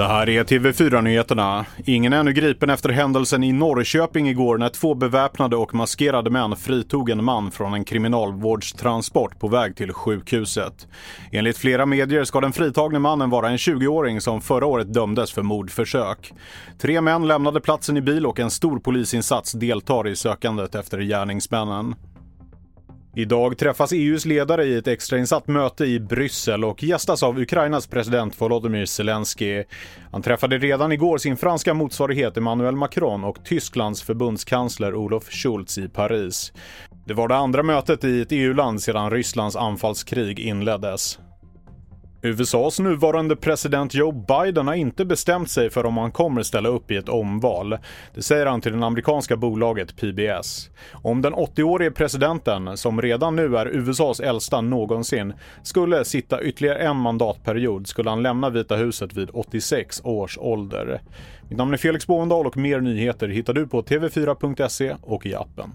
Det här är TV4-nyheterna. Ingen är ännu gripen efter händelsen i Norrköping igår när två beväpnade och maskerade män fritog en man från en kriminalvårdstransport på väg till sjukhuset. Enligt flera medier ska den fritagne mannen vara en 20-åring som förra året dömdes för mordförsök. Tre män lämnade platsen i bil och en stor polisinsats deltar i sökandet efter gärningsmännen. Idag träffas EUs ledare i ett extrainsatt möte i Bryssel och gästas av Ukrainas president Volodymyr Zelensky. Han träffade redan igår sin franska motsvarighet Emmanuel Macron och Tysklands förbundskansler Olof Schultz i Paris. Det var det andra mötet i ett EU-land sedan Rysslands anfallskrig inleddes. USAs nuvarande president Joe Biden har inte bestämt sig för om han kommer ställa upp i ett omval. Det säger han till det amerikanska bolaget PBS. Om den 80-årige presidenten, som redan nu är USAs äldsta någonsin, skulle sitta ytterligare en mandatperiod skulle han lämna Vita huset vid 86 års ålder. Mitt namn är Felix Bovendal och mer nyheter hittar du på tv4.se och i appen.